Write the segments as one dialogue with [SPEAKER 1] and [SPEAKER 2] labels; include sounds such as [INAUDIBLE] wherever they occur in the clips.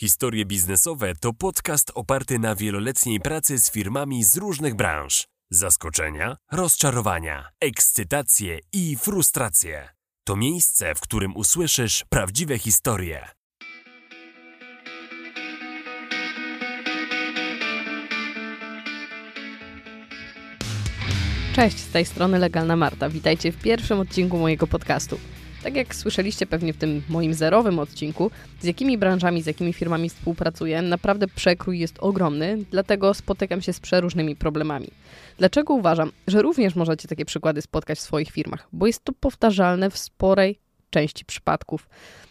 [SPEAKER 1] Historie biznesowe to podcast oparty na wieloletniej pracy z firmami z różnych branż. Zaskoczenia, rozczarowania, ekscytacje i frustracje. To miejsce, w którym usłyszysz prawdziwe historie.
[SPEAKER 2] Cześć, z tej strony Legalna Marta. Witajcie w pierwszym odcinku mojego podcastu. Tak jak słyszeliście pewnie w tym moim zerowym odcinku, z jakimi branżami, z jakimi firmami współpracuję, naprawdę przekrój jest ogromny, dlatego spotykam się z przeróżnymi problemami. Dlaczego uważam, że również możecie takie przykłady spotkać w swoich firmach? Bo jest to powtarzalne w sporej części przypadków.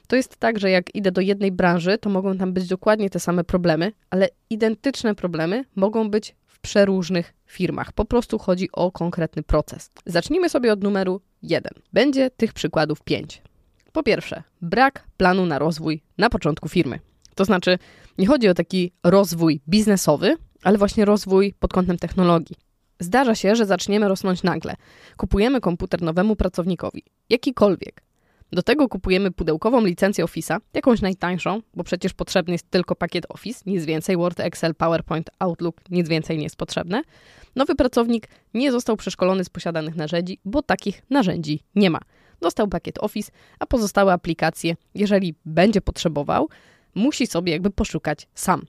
[SPEAKER 2] To jest tak, że jak idę do jednej branży, to mogą tam być dokładnie te same problemy, ale identyczne problemy mogą być przeróżnych firmach. Po prostu chodzi o konkretny proces. Zacznijmy sobie od numeru 1. Będzie tych przykładów 5. Po pierwsze, brak planu na rozwój na początku firmy. To znaczy, nie chodzi o taki rozwój biznesowy, ale właśnie rozwój pod kątem technologii. Zdarza się, że zaczniemy rosnąć nagle. Kupujemy komputer nowemu pracownikowi, jakikolwiek. Do tego kupujemy pudełkową licencję Office'a, jakąś najtańszą, bo przecież potrzebny jest tylko pakiet Office, nic więcej, Word, Excel, PowerPoint, Outlook, nic więcej nie jest potrzebne. Nowy pracownik nie został przeszkolony z posiadanych narzędzi, bo takich narzędzi nie ma. Dostał pakiet Office, a pozostałe aplikacje, jeżeli będzie potrzebował, musi sobie jakby poszukać sam.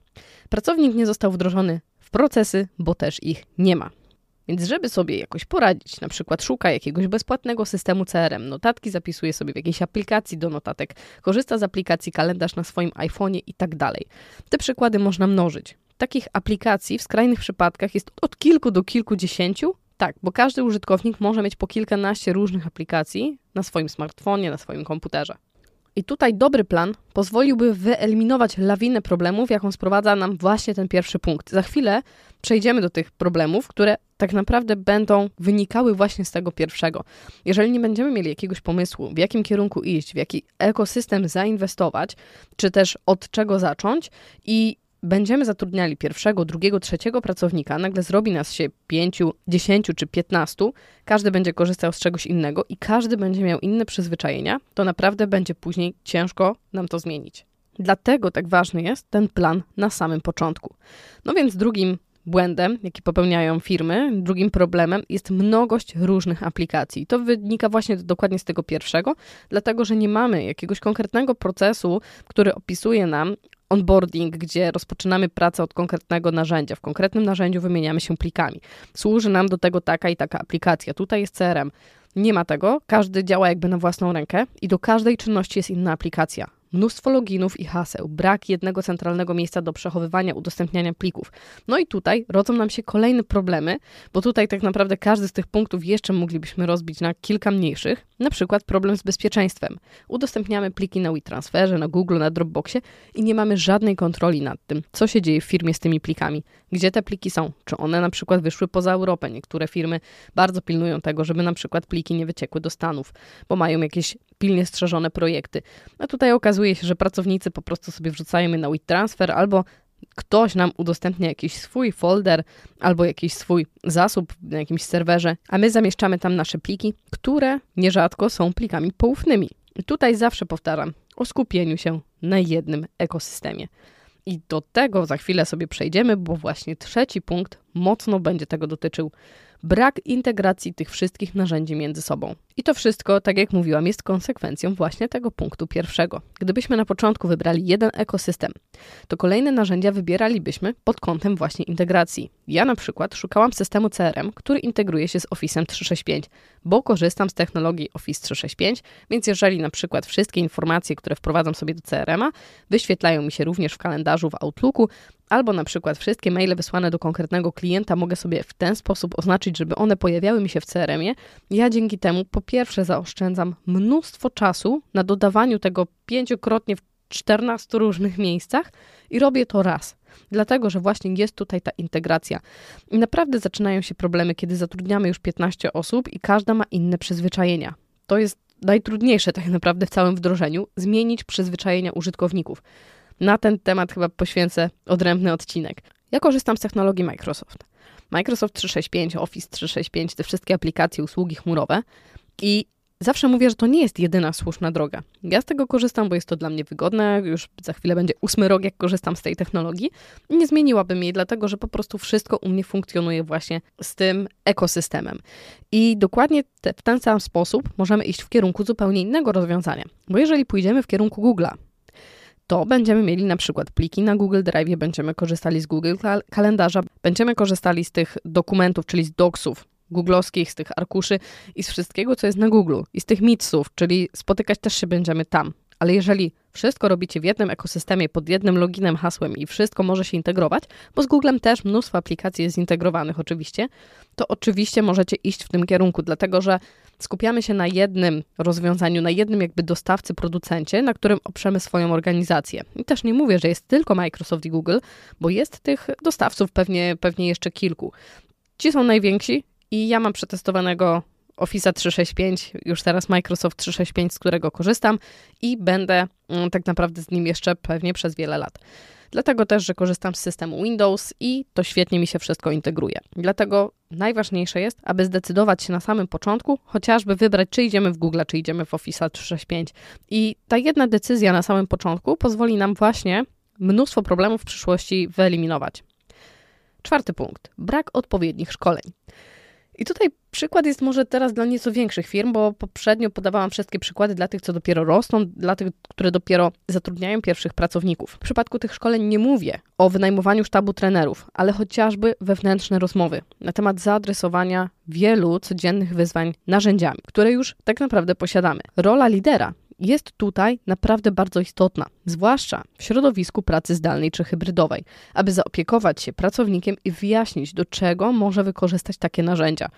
[SPEAKER 2] Pracownik nie został wdrożony w procesy, bo też ich nie ma. Więc żeby sobie jakoś poradzić, na przykład szuka jakiegoś bezpłatnego systemu CRM, notatki zapisuje sobie w jakiejś aplikacji do notatek, korzysta z aplikacji kalendarz na swoim iPhone'ie i tak dalej. Te przykłady można mnożyć. Takich aplikacji w skrajnych przypadkach jest od kilku do kilkudziesięciu. Tak, bo każdy użytkownik może mieć po kilkanaście różnych aplikacji na swoim smartfonie, na swoim komputerze. I tutaj dobry plan pozwoliłby wyeliminować lawinę problemów, jaką sprowadza nam właśnie ten pierwszy punkt. Za chwilę przejdziemy do tych problemów, które tak naprawdę będą wynikały właśnie z tego pierwszego. Jeżeli nie będziemy mieli jakiegoś pomysłu, w jakim kierunku iść, w jaki ekosystem zainwestować, czy też od czego zacząć i będziemy zatrudniali pierwszego, drugiego, trzeciego pracownika, nagle zrobi nas się pięciu, dziesięciu czy piętnastu, każdy będzie korzystał z czegoś innego i każdy będzie miał inne przyzwyczajenia, to naprawdę będzie później ciężko nam to zmienić. Dlatego tak ważny jest ten plan na samym początku. No więc drugim błędem, jaki popełniają firmy, drugim problemem jest mnogość różnych aplikacji. To wynika właśnie dokładnie z tego pierwszego, dlatego że nie mamy jakiegoś konkretnego procesu, który opisuje nam onboarding, gdzie rozpoczynamy pracę od konkretnego narzędzia. W konkretnym narzędziu wymieniamy się plikami. Służy nam do tego taka i taka aplikacja. Tutaj jest CRM. Nie ma tego, każdy działa jakby na własną rękę i do każdej czynności jest inna aplikacja mnóstwo loginów i haseł, brak jednego centralnego miejsca do przechowywania, udostępniania plików. No i tutaj rodzą nam się kolejne problemy, bo tutaj tak naprawdę każdy z tych punktów jeszcze moglibyśmy rozbić na kilka mniejszych, na przykład problem z bezpieczeństwem. Udostępniamy pliki na WeTransferze, na Google, na Dropboxie i nie mamy żadnej kontroli nad tym, co się dzieje w firmie z tymi plikami, gdzie te pliki są, czy one na przykład wyszły poza Europę. Niektóre firmy bardzo pilnują tego, żeby na przykład pliki nie wyciekły do Stanów, bo mają jakieś pilnie strzeżone projekty. A tutaj okazuje się, że pracownicy po prostu sobie wrzucają je na WeTransfer albo ktoś nam udostępnia jakiś swój folder albo jakiś swój zasób na jakimś serwerze, a my zamieszczamy tam nasze pliki, które nierzadko są plikami poufnymi. I tutaj zawsze powtarzam o skupieniu się na jednym ekosystemie. I do tego za chwilę sobie przejdziemy, bo właśnie trzeci punkt mocno będzie tego dotyczył brak integracji tych wszystkich narzędzi między sobą. I to wszystko, tak jak mówiłam, jest konsekwencją właśnie tego punktu pierwszego. Gdybyśmy na początku wybrali jeden ekosystem, to kolejne narzędzia wybieralibyśmy pod kątem właśnie integracji. Ja na przykład szukałam systemu CRM, który integruje się z Office 365, bo korzystam z technologii Office 365, więc jeżeli na przykład wszystkie informacje, które wprowadzam sobie do CRM-a, wyświetlają mi się również w kalendarzu w Outlooku, albo na przykład wszystkie maile wysłane do konkretnego klienta mogę sobie w ten sposób oznaczyć, żeby one pojawiały mi się w CRM-ie, ja dzięki temu po pierwsze zaoszczędzam mnóstwo czasu na dodawaniu tego pięciokrotnie w 14 różnych miejscach i robię to raz. Dlatego, że właśnie jest tutaj ta integracja. I naprawdę zaczynają się problemy, kiedy zatrudniamy już 15 osób i każda ma inne przyzwyczajenia. To jest najtrudniejsze tak naprawdę w całym wdrożeniu zmienić przyzwyczajenia użytkowników. Na ten temat chyba poświęcę odrębny odcinek. Ja korzystam z technologii Microsoft. Microsoft 365, Office 365, te wszystkie aplikacje, usługi chmurowe. I zawsze mówię, że to nie jest jedyna słuszna droga. Ja z tego korzystam, bo jest to dla mnie wygodne. Już za chwilę będzie ósmy rok, jak korzystam z tej technologii. Nie zmieniłabym jej, dlatego że po prostu wszystko u mnie funkcjonuje właśnie z tym ekosystemem. I dokładnie te, w ten sam sposób możemy iść w kierunku zupełnie innego rozwiązania. Bo jeżeli pójdziemy w kierunku Google'a, to będziemy mieli na przykład pliki na Google Drive, będziemy korzystali z Google Kalendarza, będziemy korzystali z tych dokumentów, czyli z docsów, googlowskich, z tych arkuszy i z wszystkiego, co jest na Google i z tych mitsów, czyli spotykać też się będziemy tam. Ale jeżeli wszystko robicie w jednym ekosystemie, pod jednym loginem, hasłem i wszystko może się integrować, bo z Googlem też mnóstwo aplikacji jest zintegrowanych oczywiście, to oczywiście możecie iść w tym kierunku, dlatego że skupiamy się na jednym rozwiązaniu, na jednym jakby dostawcy, producencie, na którym oprzemy swoją organizację. I też nie mówię, że jest tylko Microsoft i Google, bo jest tych dostawców pewnie, pewnie jeszcze kilku. Ci są najwięksi i ja mam przetestowanego Office 365, już teraz Microsoft 365, z którego korzystam i będę mm, tak naprawdę z nim jeszcze pewnie przez wiele lat. Dlatego też, że korzystam z systemu Windows i to świetnie mi się wszystko integruje. Dlatego najważniejsze jest, aby zdecydować się na samym początku, chociażby wybrać, czy idziemy w Google, czy idziemy w Office 365. I ta jedna decyzja na samym początku pozwoli nam właśnie mnóstwo problemów w przyszłości wyeliminować. Czwarty punkt: brak odpowiednich szkoleń. I tutaj przykład jest może teraz dla nieco większych firm, bo poprzednio podawałam wszystkie przykłady dla tych, co dopiero rosną, dla tych, które dopiero zatrudniają pierwszych pracowników. W przypadku tych szkoleń nie mówię o wynajmowaniu sztabu trenerów, ale chociażby wewnętrzne rozmowy na temat zaadresowania wielu codziennych wyzwań narzędziami, które już tak naprawdę posiadamy. Rola lidera jest tutaj naprawdę bardzo istotna, zwłaszcza w środowisku pracy zdalnej czy hybrydowej, aby zaopiekować się pracownikiem i wyjaśnić, do czego może wykorzystać takie narzędzia.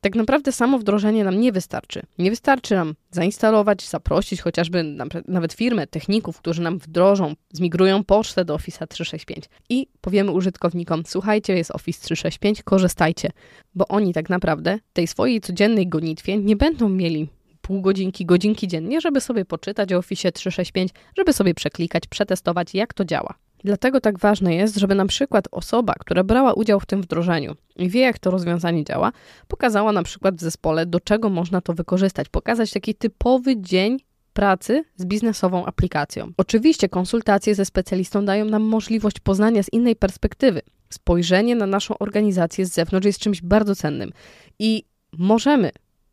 [SPEAKER 2] Tak naprawdę samo wdrożenie nam nie wystarczy. Nie wystarczy nam zainstalować, zaprosić chociażby nawet firmę, techników, którzy nam wdrożą, zmigrują pocztę do Office 365 i powiemy użytkownikom: Słuchajcie, jest Office 365, korzystajcie, bo oni tak naprawdę tej swojej codziennej gonitwie nie będą mieli pół godzinki, godzinki dziennie, żeby sobie poczytać o Office 365, żeby sobie przeklikać, przetestować, jak to działa. Dlatego tak ważne jest, żeby na przykład osoba, która brała udział w tym wdrożeniu i wie, jak to rozwiązanie działa, pokazała na przykład w zespole, do czego można to wykorzystać, pokazać taki typowy dzień pracy z biznesową aplikacją. Oczywiście konsultacje ze specjalistą dają nam możliwość poznania z innej perspektywy. Spojrzenie na naszą organizację z zewnątrz jest czymś bardzo cennym i możemy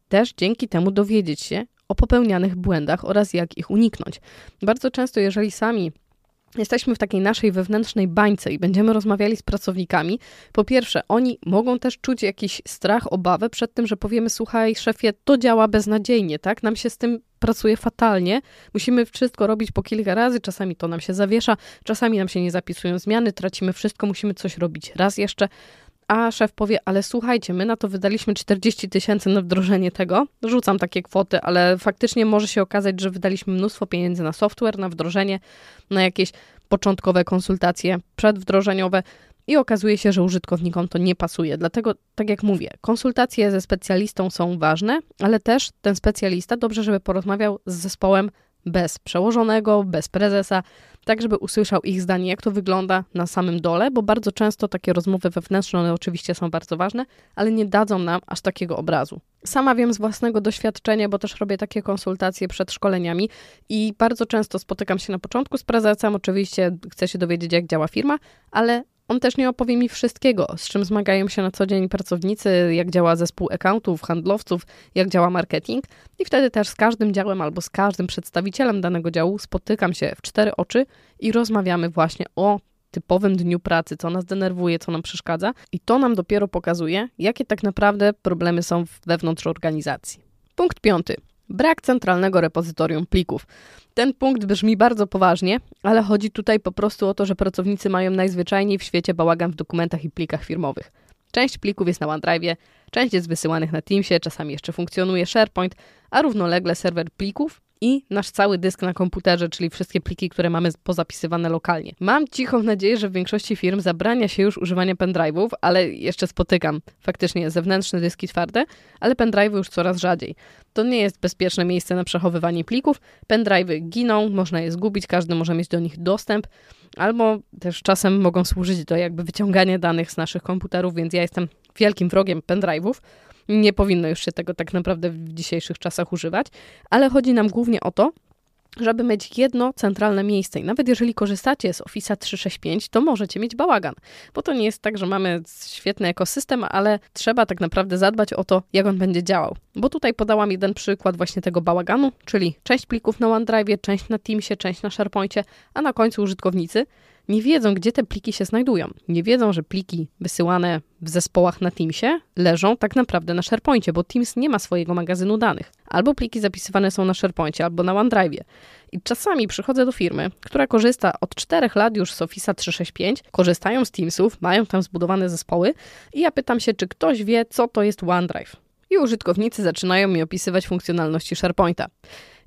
[SPEAKER 2] też dzięki temu dowiedzieć się o popełnianych błędach oraz jak ich uniknąć. Bardzo często, jeżeli sami jesteśmy w takiej naszej wewnętrznej bańce i będziemy rozmawiali z pracownikami, po pierwsze, oni mogą też czuć jakiś strach, obawę przed tym, że powiemy, słuchaj, szefie, to działa beznadziejnie, tak? Nam się z tym pracuje fatalnie, musimy wszystko robić po kilka razy, czasami to nam się zawiesza, czasami nam się nie zapisują zmiany, tracimy wszystko, musimy coś robić raz jeszcze a szef powie, ale słuchajcie, my na to wydaliśmy 40 tysięcy na wdrożenie tego, rzucam takie kwoty, ale faktycznie może się okazać, że wydaliśmy mnóstwo pieniędzy na software, na wdrożenie, na jakieś początkowe konsultacje przedwdrożeniowe i okazuje się, że użytkownikom to nie pasuje. Dlatego, tak jak mówię, konsultacje ze specjalistą są ważne, ale też ten specjalista dobrze, żeby porozmawiał z zespołem bez przełożonego, bez prezesa, tak żeby usłyszał ich zdanie, jak to wygląda na samym dole, bo bardzo często takie rozmowy wewnętrzne, one oczywiście są bardzo ważne, ale nie dadzą nam aż takiego obrazu. Sama wiem z własnego doświadczenia, bo też robię takie konsultacje przed szkoleniami i bardzo często spotykam się na początku z prezesem. Oczywiście chcę się dowiedzieć, jak działa firma, ale on też nie opowie mi wszystkiego, z czym zmagają się na co dzień pracownicy, jak działa zespół accountów, handlowców, jak działa marketing. I wtedy też z każdym działem albo z każdym przedstawicielem danego działu spotykam się w cztery oczy i rozmawiamy właśnie o typowym dniu pracy, co nas denerwuje, co nam przeszkadza. I to nam dopiero pokazuje, jakie tak naprawdę problemy są wewnątrz organizacji. Punkt piąty. Brak centralnego repozytorium plików. Ten punkt brzmi bardzo poważnie, ale chodzi tutaj po prostu o to, że pracownicy mają najzwyczajniej w świecie bałagan w dokumentach i plikach firmowych. Część plików jest na OneDrive, część jest wysyłanych na Teamsie, czasami jeszcze funkcjonuje SharePoint, a równolegle serwer plików i nasz cały dysk na komputerze, czyli wszystkie pliki, które mamy pozapisywane lokalnie. Mam cichą nadzieję, że w większości firm zabrania się już używania pendrive'ów, ale jeszcze spotykam faktycznie zewnętrzne dyski twarde, ale pendrive'y już coraz rzadziej. To nie jest bezpieczne miejsce na przechowywanie plików. Pendrive'y giną, można je zgubić, każdy może mieć do nich dostęp, albo też czasem mogą służyć do jakby wyciągania danych z naszych komputerów, więc ja jestem wielkim wrogiem pendrive'ów. Nie powinno już się tego tak naprawdę w dzisiejszych czasach używać, ale chodzi nam głównie o to, żeby mieć jedno centralne miejsce. I nawet jeżeli korzystacie z Office 365, to możecie mieć bałagan, bo to nie jest tak, że mamy świetny ekosystem, ale trzeba tak naprawdę zadbać o to, jak on będzie działał. Bo tutaj podałam jeden przykład właśnie tego bałaganu, czyli część plików na OneDrive, część na Teamsie, część na SharePointie, a na końcu użytkownicy nie wiedzą, gdzie te pliki się znajdują. Nie wiedzą, że pliki wysyłane w zespołach na Teamsie leżą tak naprawdę na SharePointie, bo Teams nie ma swojego magazynu danych. Albo pliki zapisywane są na SharePointie, albo na OneDrive. I czasami przychodzę do firmy, która korzysta od 4 lat już z Office 365, korzystają z Teamsów, mają tam zbudowane zespoły i ja pytam się, czy ktoś wie, co to jest OneDrive. I użytkownicy zaczynają mi opisywać funkcjonalności SharePointa.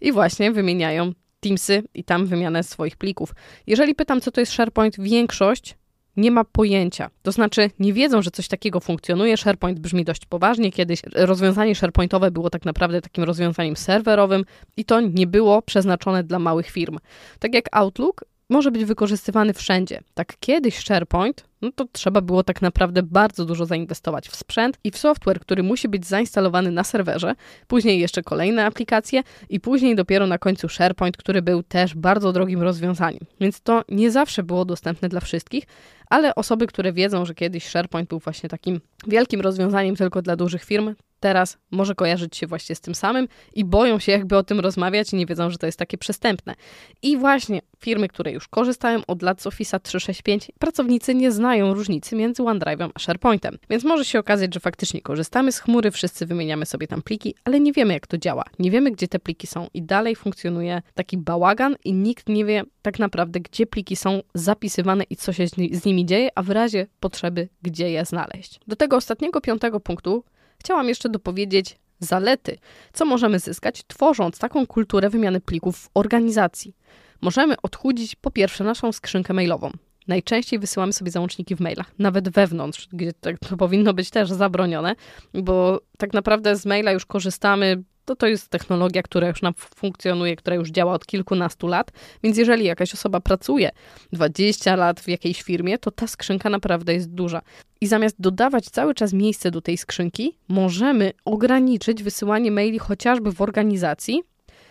[SPEAKER 2] I właśnie wymieniają Teamsy i tam wymianę swoich plików. Jeżeli pytam, co to jest SharePoint, większość nie ma pojęcia. To znaczy, nie wiedzą, że coś takiego funkcjonuje. SharePoint brzmi dość poważnie. Kiedyś rozwiązanie SharePointowe było tak naprawdę takim rozwiązaniem serwerowym i to nie było przeznaczone dla małych firm. Tak jak Outlook może być wykorzystywany wszędzie. Tak kiedyś SharePoint no to trzeba było tak naprawdę bardzo dużo zainwestować w sprzęt i w software, który musi być zainstalowany na serwerze, później jeszcze kolejne aplikacje i później dopiero na końcu SharePoint, który był też bardzo drogim rozwiązaniem. Więc to nie zawsze było dostępne dla wszystkich, ale osoby, które wiedzą, że kiedyś SharePoint był właśnie takim wielkim rozwiązaniem tylko dla dużych firm, teraz może kojarzyć się właśnie z tym samym i boją się jakby o tym rozmawiać i nie wiedzą, że to jest takie przestępne. I właśnie firmy, które już korzystają od lat z Office 365, pracownicy nie znają różnicy między OneDrive'em a SharePointem. Więc może się okazać, że faktycznie korzystamy z chmury, wszyscy wymieniamy sobie tam pliki, ale nie wiemy jak to działa. Nie wiemy, gdzie te pliki są i dalej funkcjonuje taki bałagan i nikt nie wie tak naprawdę, gdzie pliki są zapisywane i co się z nimi dzieje, a w razie potrzeby, gdzie je znaleźć. Do tego ostatniego piątego punktu chciałam jeszcze dopowiedzieć zalety, co możemy zyskać, tworząc taką kulturę wymiany plików w organizacji. Możemy odchudzić po pierwsze naszą skrzynkę mailową. Najczęściej wysyłamy sobie załączniki w mailach, nawet wewnątrz, gdzie [LAUGHS] to powinno być też zabronione, bo tak naprawdę z maila już korzystamy to to jest technologia, która już nam funkcjonuje, która już działa od kilkunastu lat, więc jeżeli jakaś osoba pracuje 20 lat w jakiejś firmie, to ta skrzynka naprawdę jest duża. I zamiast dodawać cały czas miejsce do tej skrzynki, możemy ograniczyć wysyłanie maili chociażby w organizacji,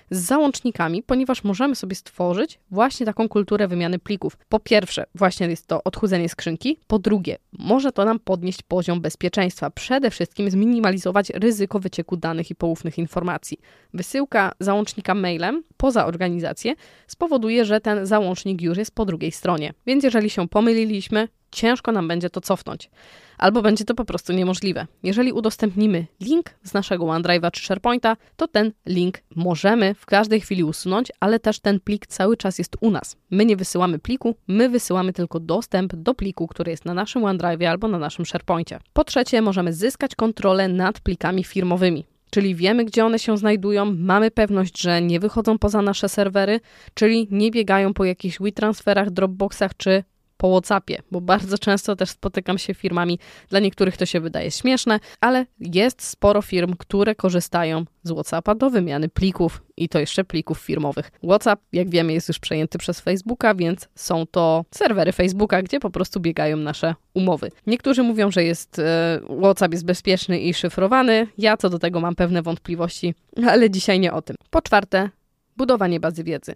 [SPEAKER 2] z załącznikami, ponieważ możemy sobie stworzyć właśnie taką kulturę wymiany plików. Po pierwsze, właśnie jest to odchudzenie skrzynki. Po drugie, może to nam podnieść poziom bezpieczeństwa. Przede wszystkim zminimalizować ryzyko wycieku danych i poufnych informacji. Wysyłka załącznika mailem poza organizację spowoduje, że ten załącznik już jest po drugiej stronie. Więc jeżeli się pomyliliśmy, ciężko nam będzie to cofnąć. Albo będzie to po prostu niemożliwe. Jeżeli udostępnimy link z naszego OneDrive'a czy SharePointa, to ten link możemy w każdej chwili usunąć, ale też ten plik cały czas jest u nas. My nie wysyłamy pliku, my wysyłamy tylko dostęp do pliku, który jest na naszym OneDrive'ie albo na naszym SharePointie. Po trzecie, możemy zyskać kontrolę nad plikami firmowymi czyli wiemy, gdzie one się znajdują, mamy pewność, że nie wychodzą poza nasze serwery, czyli nie biegają po jakichś WeTransferach, Dropboxach czy po WhatsAppie, bo bardzo często też spotykam się firmami, dla niektórych to się wydaje śmieszne, ale jest sporo firm, które korzystają z WhatsAppa do wymiany plików i to jeszcze plików firmowych. WhatsApp, jak wiemy, jest już przejęty przez Facebooka, więc są to serwery Facebooka, gdzie po prostu biegają nasze umowy. Niektórzy mówią, że jest e, WhatsApp jest bezpieczny i szyfrowany. Ja co do tego mam pewne wątpliwości, ale dzisiaj nie o tym. Po czwarte, budowanie bazy wiedzy.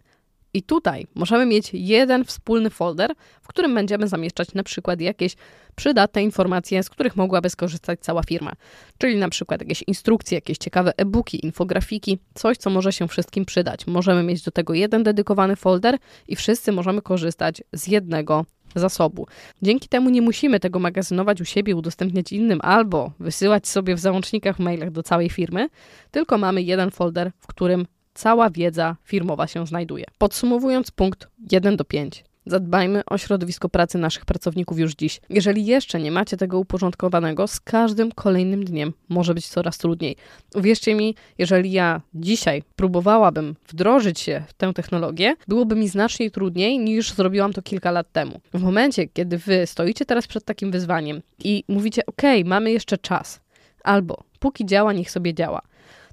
[SPEAKER 2] I tutaj możemy mieć jeden wspólny folder, w którym będziemy zamieszczać na przykład jakieś przydatne informacje, z których mogłaby skorzystać cała firma. Czyli na przykład jakieś instrukcje, jakieś ciekawe e-booki, infografiki, coś, co może się wszystkim przydać. Możemy mieć do tego jeden dedykowany folder i wszyscy możemy korzystać z jednego zasobu. Dzięki temu nie musimy tego magazynować u siebie, udostępniać innym albo wysyłać sobie w załącznikach mailach do całej firmy, tylko mamy jeden folder, w którym cała wiedza firmowa się znajduje. Podsumowując punkt 1 do 5. Zadbajmy o środowisko pracy naszych pracowników już dziś. Jeżeli jeszcze nie macie tego uporządkowanego, z każdym kolejnym dniem może być coraz trudniej. Uwierzcie mi, jeżeli ja dzisiaj próbowałabym wdrożyć się w tę technologię, byłoby mi znacznie trudniej niż zrobiłam to kilka lat temu. W momencie, kiedy wy stoicie teraz przed takim wyzwaniem i mówicie: OK, mamy jeszcze czas, albo póki działa, niech sobie działa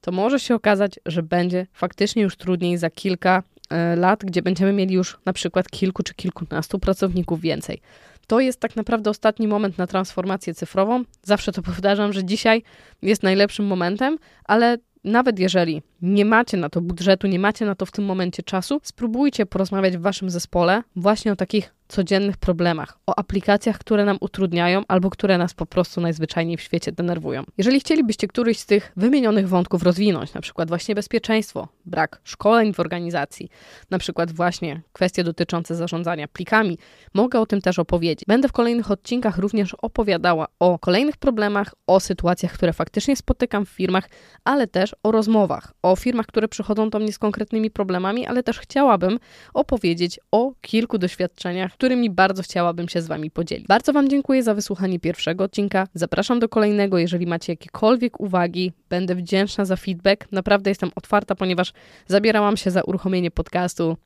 [SPEAKER 2] to może się okazać, że będzie faktycznie już trudniej za kilka e, lat, gdzie będziemy mieli już na przykład kilku czy kilkunastu pracowników więcej. To jest tak naprawdę ostatni moment na transformację cyfrową. Zawsze to powtarzam, że dzisiaj jest najlepszym momentem, ale nawet jeżeli nie macie na to budżetu, nie macie na to w tym momencie czasu, spróbujcie porozmawiać w waszym zespole właśnie o takich codziennych problemach, o aplikacjach, które nam utrudniają albo które nas po prostu najzwyczajniej w świecie denerwują. Jeżeli chcielibyście któryś z tych wymienionych wątków rozwinąć, na przykład właśnie bezpieczeństwo, brak szkoleń w organizacji, na przykład właśnie kwestie dotyczące zarządzania plikami, mogę o tym też opowiedzieć. Będę w kolejnych odcinkach również opowiadała o kolejnych problemach, o sytuacjach, które faktycznie spotykam w firmach, ale też o rozmowach, o firmach, które przychodzą do mnie z konkretnymi problemami, ale też chciałabym opowiedzieć o kilku doświadczeniach, którymi bardzo chciałabym się z Wami podzielić. Bardzo Wam dziękuję za wysłuchanie pierwszego odcinka. Zapraszam do kolejnego, jeżeli macie jakiekolwiek uwagi. Będę wdzięczna za feedback. Naprawdę jestem otwarta, ponieważ zabierałam się za uruchomienie podcastu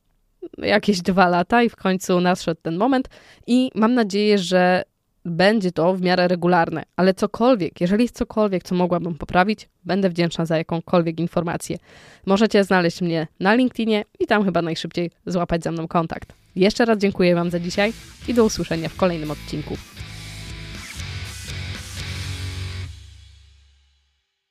[SPEAKER 2] jakieś dwa lata i w końcu nadszedł ten moment i mam nadzieję, że będzie to w miarę regularne, ale cokolwiek, jeżeli jest cokolwiek, co mogłabym poprawić, będę wdzięczna za jakąkolwiek informację. Możecie znaleźć mnie na LinkedInie i tam chyba najszybciej złapać ze mną kontakt. Jeszcze raz dziękuję Wam za dzisiaj i do usłyszenia w kolejnym odcinku.